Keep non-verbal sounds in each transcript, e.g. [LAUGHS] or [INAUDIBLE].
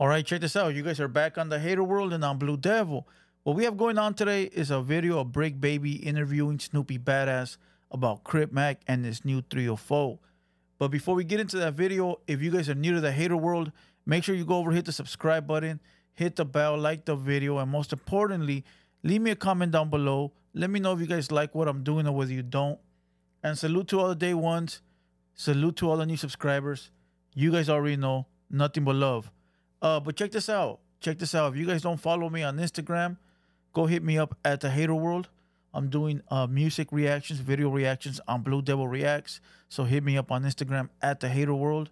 All right, check this out. You guys are back on the Hater World and on Blue Devil. What we have going on today is a video of Bricc Baby interviewing Snoopy Badazz about Crip Mac and his new 304. But before we get into that video, if you guys are new to the Hater World, make sure you go over hit the subscribe button, hit the bell, like the video, and most importantly, leave me a comment down below. Let me know if you guys like what I'm doing or whether you don't. And salute to all the day ones. Salute to all the new subscribers. You guys already know nothing but love. Uh, but check this out. Check this out. If you guys don't follow me on Instagram, go hit me up at the Hater World. I'm doing uh, music reactions, video reactions on Blue Devil Reacts. So hit me up on Instagram at the Hater World.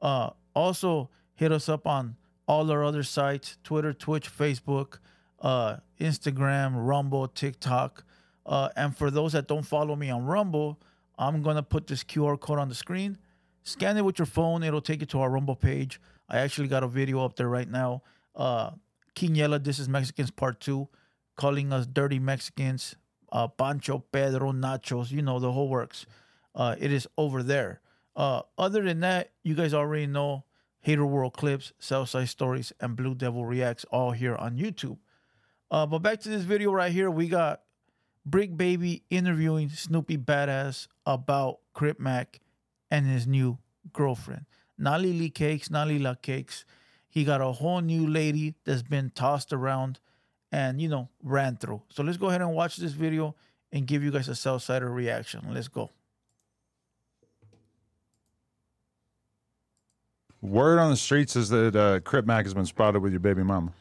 Uh, also hit us up on all our other sites: Twitter, Twitch, Facebook, uh, Instagram, Rumble, TikTok. Uh, and for those that don't follow me on Rumble, I'm gonna put this QR code on the screen. Scan it with your phone. It'll take you to our Rumble page. I actually got a video up there right now. Uh, Quiniela, this is Mexicans Part Two, calling us dirty Mexicans. Uh, Pancho, Pedro, Nachos, you know the whole works. Uh, it is over there. Uh, other than that, you guys already know Hater World clips, Southside Stories, and Blue Devil Reacts all here on YouTube. Uh, but back to this video right here, we got Bricc Baby interviewing Snoopy Badazz about Crip Mac and his new girlfriend. Not Lily Cakes, not Lila Cakes. He got a whole new lady that's been tossed around and, you know, ran through. So let's go ahead and watch this video and give you guys a Southsider reaction. Let's go. Word on the streets is that uh, Crip Mac has been spotted with your baby mama.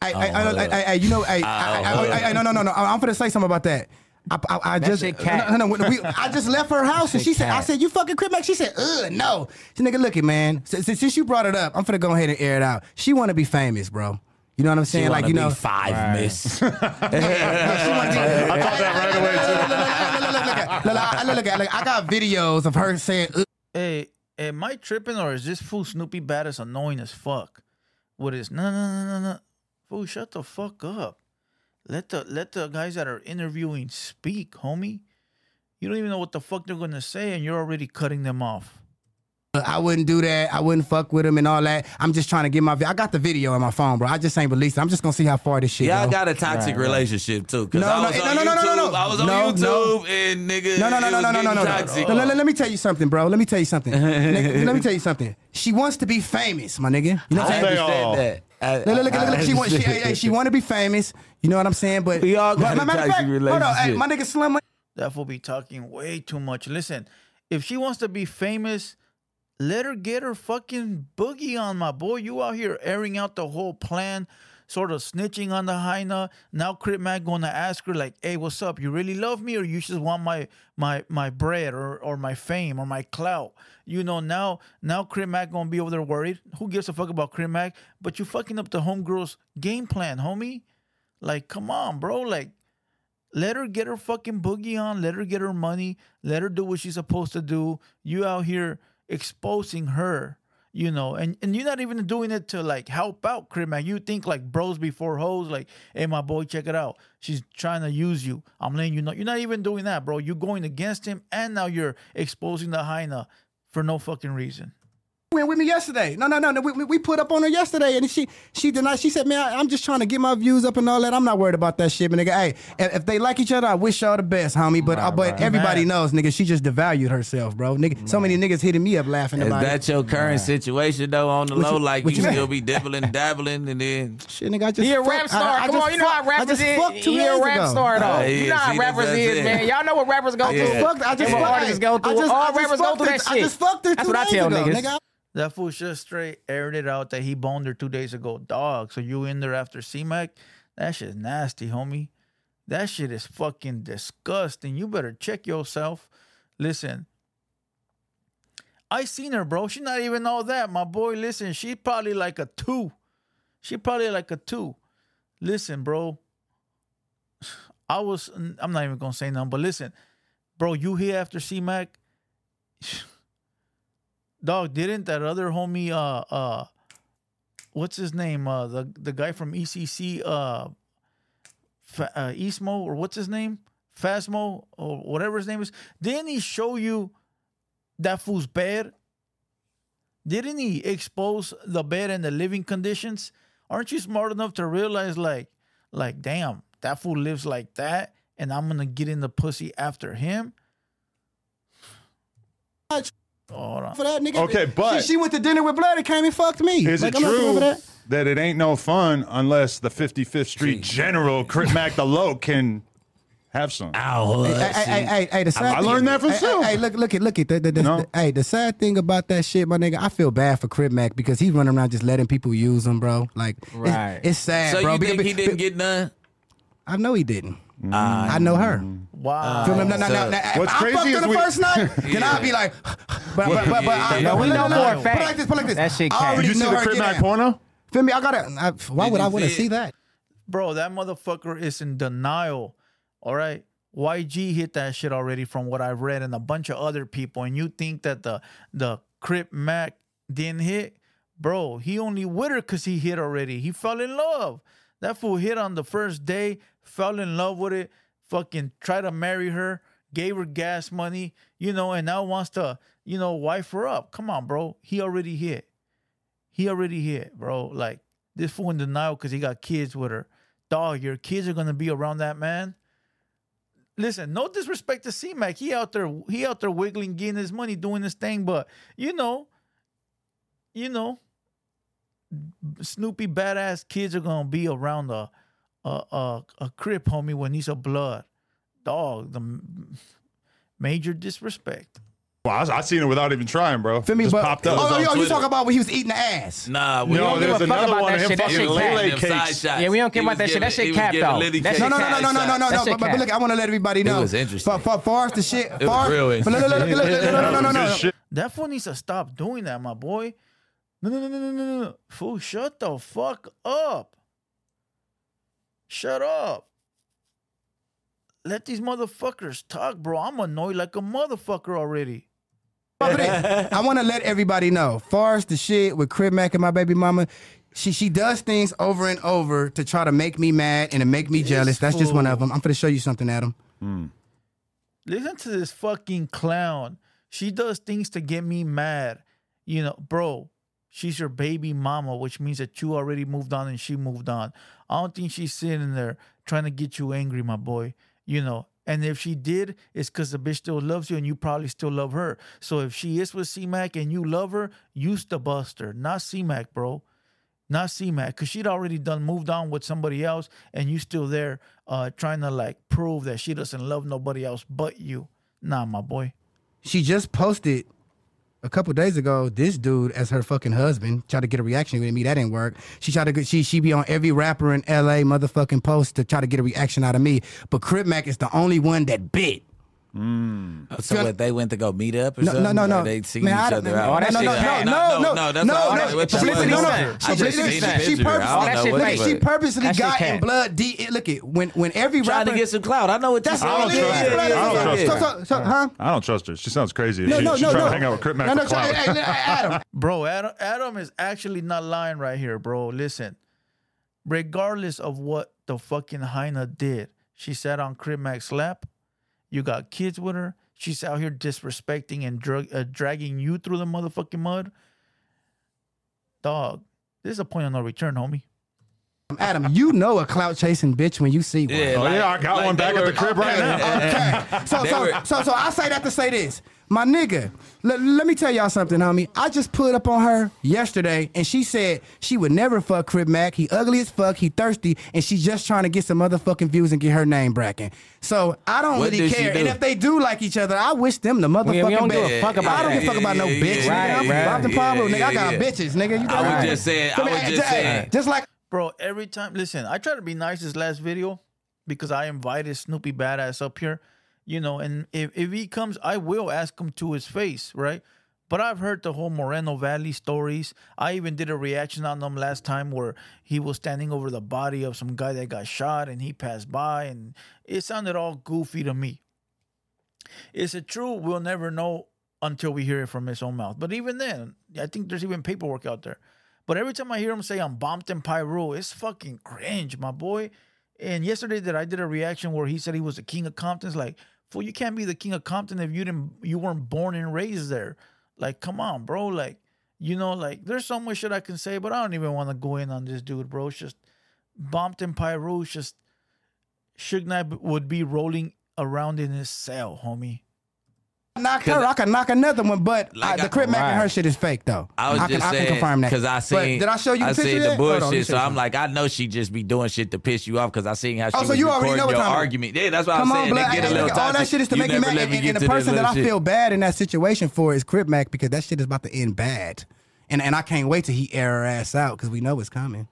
I, I, I, I, I, you know, I, I, I, I, no, no, no, no. I'm gonna say something about that. I, I, I just, cat. no, no, we, I just left her house and she said, I said, you fucking Mac. She said, ugh, no. She nigga, look it, man. Since, since you brought it up, I'm finna go ahead and air it out. She want to be famous, bro. You know what I'm saying? Like, you know, five miss. I thought that right away too. Look, look, look, I got videos of her saying, ugh. Hey, am I tripping or is this fool Snoopy Badazz annoying as fuck? What is no no no no no fool? Shut the fuck up. Let the let the guys that are interviewing speak, homie. You don't even know what the fuck they're gonna say, and you're already cutting them off. I wouldn't do that. I wouldn't fuck with him and all that. I'm just trying to get my. vi- I got the video on my phone, bro. I just ain't released it. I'm just gonna see how far this shit. Y'all go. got a toxic relationship too. Cause No, I no, was no, on no, no, no, YouTube. no, no. I was on No, YouTube no. and nigga. No, no, no, it no, was no, no, no, getting no, no. toxic. No, let, let me tell you something, bro. Let me tell you something. [LAUGHS] Nigga, let me tell you something. She wants to be famous, my nigga. You know what I I'm saying? all. understand that. I- Look, look, look, look, look. She I want, she, hey, hey, she want to be famous. You know what I'm saying? But We all got but, a matter of toxic fact, Hold on, hey, my nigga Slim. That will be talking way too much. Listen, if she wants to be famous, let her get her fucking boogie on, my boy. You out here airing out the whole plan, sort of snitching on the hyena. Now Crip Mac gonna ask her like, "Hey, what's up? You really love me, or you just want my my my bread or or my fame or my clout?" You know now now Crip Mac gonna be over there worried. Who gives a fuck about Crip Mac? But you fucking up the homegirl's game plan, homie. Like, come on, bro. Like, let her get her fucking boogie on. Let her get her money. Let her do what she's supposed to do. You out here exposing her, you know, and, and you're not even doing it to like help out Crib man. You think like bros before hoes, like, hey, my boy, check it out. She's trying to use you. I'm letting you know. You're not even doing that, bro. You're going against him, and now you're exposing the hyena for no fucking reason. Went with me yesterday. No, no, no, no. We, we- we put up on her yesterday, and she she denied. She said, "Man, I, am just trying to get my views up and all that. I'm not worried about that shit, but nigga. Hey, if, if they like each other, I wish y'all the best, homie. But uh, but everybody Man. knows, nigga, she just devalued herself, bro. Nigga, so many niggas hitting me up laughing Is about that it. your current situation though on the What low? you- like you you still be dibbling, [LAUGHS] dabbling, and then Shit, nigga, I just He a rap star. I- I Come on, you know how fucked- I rappers just is. fucked two He a rap ago. star though. Uh, you yeah, know how see, rappers is, man. Y'all know what rappers go I just through. fucked. I just and what fucked. go through. I just, All rappers go through that shit. I just fucked her That's two what I days tell ago, niggas. That fool just straight aired it out that he boned her two days ago. Dog. So you in there after C-Mac? That shit's nasty, homie. That shit is fucking disgusting. You better check yourself. Listen, I seen her, bro. She not even all that. My boy, listen, she probably like a two. She probably like a two. Listen, bro. I was I'm not even gonna say nothing, but listen, bro, you here after C-Mac? [SIGHS] [LAUGHS] Dog, didn't that other homie uh uh what's his name? Uh the the guy from ECC uh, Fa- uh Eastmo or what's his name? Fasmo or whatever his name is. Didn't he show you that fool's bed? Didn't he expose the bed and the living conditions? Aren't you smart enough to realize, like, like, damn, that fool lives like that, and I'm gonna get in the pussy after him? Hold on. For that nigga. Okay, but- she, she went to dinner with Blood and came and fucked me. Is Like, it I'm not true for that. that it ain't no fun unless the 55th Street General Crip Mac the Low can have some? Ow, Hey, hey, hey, hey, hey, the sad I thing- learned that from hey, Sue. Hey, hey, look, look at, look at the, the, the, No. the- hey, the sad thing about that shit, my nigga. I feel bad for Crip Mac because he's running around just letting people use him, bro. Like, it's- Right. it's, sad, So bro. you think Because- he didn't get none? I know he didn't. Ah, I know her. Wow. Feel me? No, no, no, so- no. If What's I crazy fucked her is the we- first night, then I'd be like, but, but, but, but, I, Yeah, we know no, for a no. Put it like this, put it like this. That shit I cap. already Did you see the her Crip get Mac porno? Feel me? I gotta. I, why would I want to see see that? Bro, that motherfucker is in denial. All right. YG hit that shit already from what I've read and a bunch of other people. And you think that the the Crip Mac didn't hit? Bro, he only with her because he hit already. He fell in love. That fool hit on the first day, fell in love with it, fucking tried to marry her, gave her gas money, you know, and now wants to, you know, wife her up. Come on, bro. He already hit. He already hit, bro. Like this fool in denial because he got kids with her. Dog, your kids are gonna be around that man. Listen, no disrespect to C Mac. He out there, he out there wiggling, getting his money, doing his thing. But you know, you know, Snoopy Badazz kids are gonna be around a a a, a crip homie when he's a blood. Dog, the major disrespect. Well, I, I seen it without even trying, bro. Feel me? Just but, popped up. Oh, was oh, on yo, you Twitter. talk about when he was eating the ass. Nah, we no, don't give a fuck about one that of shit. That shit Lele cap. cakes. Yeah, we don't care about was that shit. That shit he was cap, giving though. That shit No, no, no, no, no, no, no, no, That But, but look, I want to let everybody know. was interesting. For, for, far as the shit, was far, real but look, look, look, look, look, look, no, no, no, no, no, no. Shit. That fool needs to stop doing that, my boy. No, no, no, no, no, no, no. Fool, shut the fuck up. Shut up. Let these motherfuckers talk, bro. I'm annoyed like a motherfucker already. I [LAUGHS] want to let everybody know. Far as the shit with Crip Mac and my baby mama, she she does things over and over to try to make me mad and to make me jealous. That's just one of them. I'm gonna show you something, Adam. Hmm. Listen to this fucking clown. She does things to get me mad. You know, bro, she's your baby mama, which means that you already moved on and she moved on. I don't think she's sitting there trying to get you angry, my boy. You know, and if she did, it's because the bitch still loves you and you probably still love her. So if she is with C Mac and you love her, use the buster, not C Mac, bro. Not C Mac, because she'd already done moved on with somebody else and you still there uh trying to like prove that she doesn't love nobody else but you. Nah, my boy. She just posted a couple days ago this dude as her fucking husband. Tried to get a reaction with me. That didn't work. She tried to get she she be on every rapper in LA motherfucking post to try to get a reaction out of me. But Crip Mac is the only one that bit. Mm. So what, they went to go meet up or No, no, something? no, Or no. They seen Man, each I other out. That no, shit no, fake. no, no, no, no, that's no, all no. right. What you Publicity, want? no, no. I just Publicity, seen the she- she picture. I don't purposely- know know what Look it at, it she was. purposely That shit got in cat. blood. D, look at when when every Trying rapper to get some clout. I know what That's you're all I it don't is. trust her. I don't So, trust so, her. so, so, huh? I don't trust her. She sounds crazy. No, she, no, she's no, trying no. to hang out with Crip Mac no, no, for so, clout. hey, hey, Adam. [LAUGHS] Bro, Adam, Adam is actually not lying right here, bro. Listen, regardless of what the fucking Hyena did, she sat on Crip Mac's lap. You got kids with her. She's out here disrespecting and drug, uh, dragging you through the motherfucking mud. Dog, this is a point of no return, homie. Adam, you know a clout chasing bitch when you see one. Yeah, Oh, like- yeah, I got like one they back at the crib right now. Okay. [LAUGHS] So so, were- so so I say that to say this. My nigga, let, let me tell y'all something, homie. I just put up on her yesterday and she said she would never fuck Crip Mac. He ugly as fuck, he thirsty, and she's just trying to get some motherfucking views and get her name bracking. So I don't What really did she care. do? And if they do like each other, I wish them the motherfucking We- we don't best. give a fuck about I don't that. give a fuck about no Yeah, bitch. yeah, nigga. I'm yeah, Bob the yeah, Pablo, nigga. I got yeah. bitches, nigga. You I was right. just saying- I Feel me? was just Just- saying. Just like Bro, every time, listen, I try to be nice this last video because I invited Snoopy Badazz up here, you know, and if, if he comes, I will ask him to his face, right? But I've heard the whole Moreno Valley stories. I even did a reaction on them last time where he was standing over the body of some guy that got shot and he passed by, and it sounded all goofy to me. Is it true? We'll never know until we hear it from his own mouth. But even then, I think there's even paperwork out there. But every time I hear him say I'm Bompton Pyro, it's fucking cringe, my boy. And yesterday that I did a reaction where he said he was the king of Compton's, like, fool, you can't be the king of Compton if you didn't you weren't born and raised there. Like, come on, bro. Like, You know, like there's so much shit I can say, but I don't even want to go in on this dude, bro. It's just bumped in Pyro. Just Suge Knight would be rolling around in his cell, homie. Knock her. I can knock another one, but Like uh, the I- Crip Mac and her shit is fake though. I was can, just I saying can confirm that because I But seen. did I show you the I seen the Hold on, bullshit, so I'm like, I know she just be doing shit to piss you off because I seen how she Oh, so was you already recording your argument. Yeah, that's what Come I'm on, saying. blood. Get a Hey, little all that shit is to You make you mad. And, and, get and to the person that I feel bad in that situation for is Crip Mac because that shit is about to end bad. And and I can't wait till he air her ass out because we know it's coming.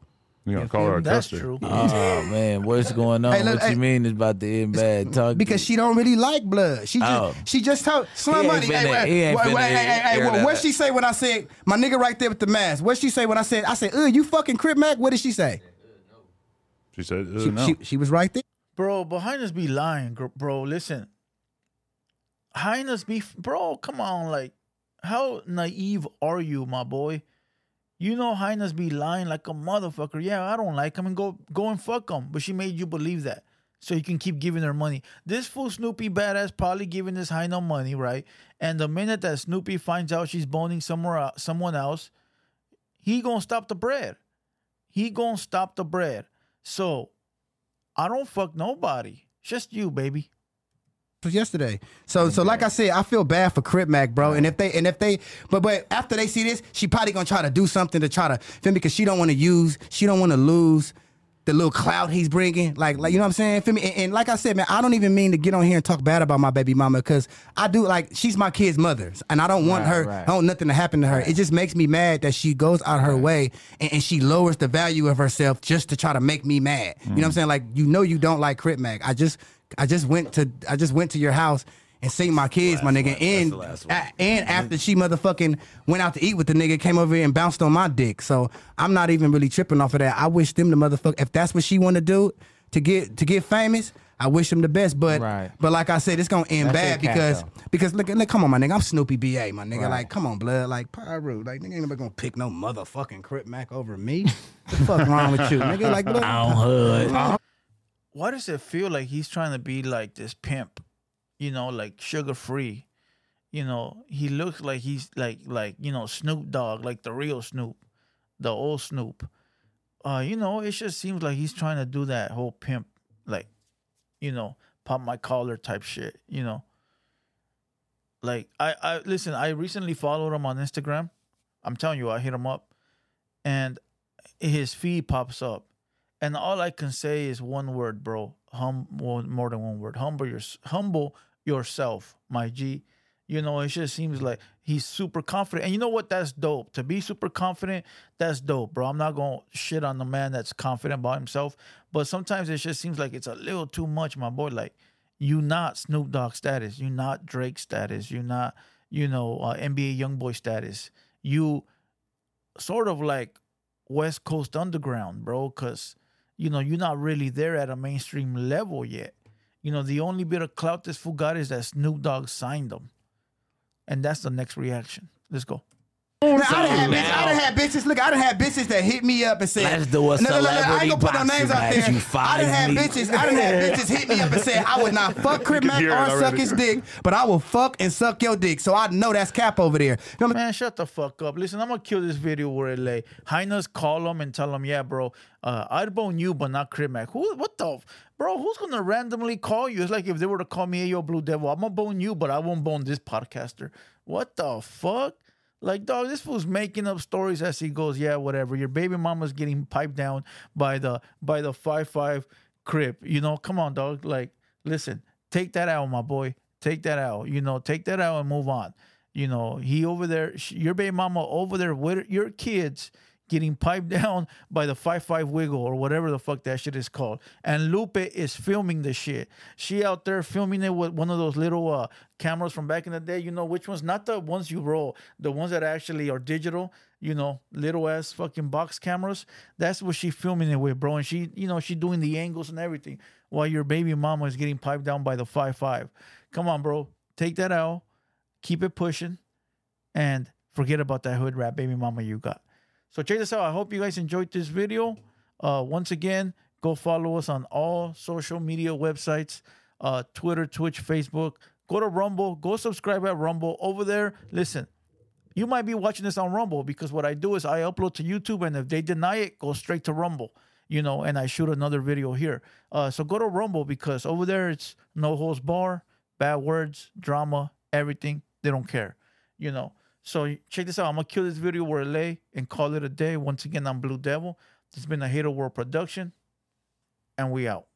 You gonna call her a That's duster. true. Oh man, what's [LAUGHS] going on? Hey, look, what hey. you mean is about to end bad? Talk Because she don't really like blood. She just Oh. she just told Slum He Money. ain't Hey, finna- wait, he ain't wait, finna wait, hey, hey, hey, what that what out. she say when I said my nigga right there with the mask? What she say when I said I said, "Ugh, you fucking Crip Mac"? What did she say? She said, uh, She, no. she, she was right there. Bro, but Highness be lying, bro. Listen, Highness be, bro. Come on, like, how naive are you, my boy? You know Highness be lying like a motherfucker. Yeah, I don't like him, and go go and fuck him. But she made you believe that, so you can keep giving her money. This fool Snoopy Badazz probably giving this Highness money, right? And the minute that Snoopy finds out she's boning somewhere someone else, he gonna stop the bread. He gonna stop the bread. So I don't fuck nobody. Just you, baby. Was yesterday. So so like I said, I feel bad for Crip Mac, bro. And if they and if they but but after they see this, she probably gonna try to do something to try to feel me because she don't want to use, she don't want to lose the little clout he's bringing. Like like you know what I'm saying? Feel me? And, and like I said, man, I don't even mean to get on here and talk bad about my baby mama because I do like she's my kid's mother, and I don't want Right, her, right. I don't want nothing to happen to her. It just makes me mad that she goes out her way and, and she lowers the value of herself just to try to make me mad. You know what I'm mm. saying? Like you know you don't like Crip Mac. I just I just went to I just went to your house and seen my kids, my nigga. one. And the last one. a- and mm-hmm. after she motherfucking went out to eat with the nigga, came over here and bounced on my dick. So I'm not even really tripping off of that. I wish them the motherfucker if that's what she want to do to get to get famous. I wish them the best, but Right. but like I said, it's gonna end That's bad because though. because look, look, come on, my nigga, I'm Snoopy BA, my nigga. Right. Like, come on, blood, like Pyro, like nigga ain't nobody gonna pick no motherfucking Crip Mac over me. What the fuck wrong with you, nigga? Like, [LAUGHS] blood, hood. [LAUGHS] Why does it feel like he's trying to be like this pimp? You know, like Suga Free. You know, he looks like he's like like you know Snoop Dogg, like the real Snoop, the old Snoop. Uh, you know, it just seems like he's trying to do that whole pimp, like, you know, pop my collar type shit. You know, like I I listen. I recently followed him on Instagram. I'm telling you, I hit him up, and his feed pops up, and all I can say is one word, bro. Hum, more than one word. Humble your, humble yourself, my G. You know, it just seems like he's super confident, and you know what? That's dope. To be super confident, that's dope, bro. I'm not gonna shit on the man that's confident about himself, but sometimes it just seems like it's a little too much, my boy. Like you not Snoop Dogg status, you not Drake status, you not you know uh, NBA YoungBoy status. You sort of like West Coast Underground, bro, because you know you're not really there at a mainstream level yet. You know the only bit of clout this fool got is that Snoop Dogg signed him, and that's the next reaction. Let's go. Man, I done had bitches. I done had bitches. Look, I done had bitches that hit me up and said, Let's do a No, no, no, no, I ain't celebrity gonna put no names out there. I five done had weeks. bitches. I done had [LAUGHS] bitches hit me up and said I would not fuck Crip can Mac or suck his dick, but I will fuck and suck your dick. So I know that's cap over there. You know, Man, shut the fuck up. Listen, I'm gonna kill this video where it lay. Highness call him and tell him, yeah, bro, uh, I'd bone you, but not Crip Mac. Who, what the, f- bro? Who's gonna randomly call you? It's like if they were to call me, hey, yo, Blue Devil, I'm gonna bone you, but I won't bone this podcaster. What the fuck? Like, dog, this fool's making up stories as he goes. Yeah, whatever. Your baby mama's getting piped down by the by the five five crip. You know, come on, dog. Like, listen, take that out, my boy. Take that out. You know, take that out and move on. You know, he over there, your baby mama over there with your kids getting piped [LAUGHS] down by the five five wiggle or whatever the fuck that shit is called. And Lupe is filming the shit. She out there filming it with one of those little uh, cameras from back in the day. You know which ones? Not the ones you roll, the ones that actually are digital. You know, little ass fucking box cameras. That's what she filming it with, bro. And she, you know, she doing the angles and everything while your baby mama is getting piped down by the five five. Come on, bro. Take that out. Keep it pushing and forget about that hood rap baby mama you got. So check this out. I hope you guys enjoyed this video. Uh, once again, go follow us on all social media websites, uh, Twitter, Twitch, Facebook. Go to Rumble. Go subscribe at Rumble. Over there, listen, You might be watching this on Rumble because what I do is I upload to YouTube, and if they deny it, go straight to Rumble. You know, and I shoot another video here. Uh, so go to Rumble because over there it's no holds bar, bad words, drama, everything. They don't care. You know. So check this out. I'm gonna kill this video where it lay and call it a day. Once again, I'm Blue Devil. This has been a Hater World production, and we out.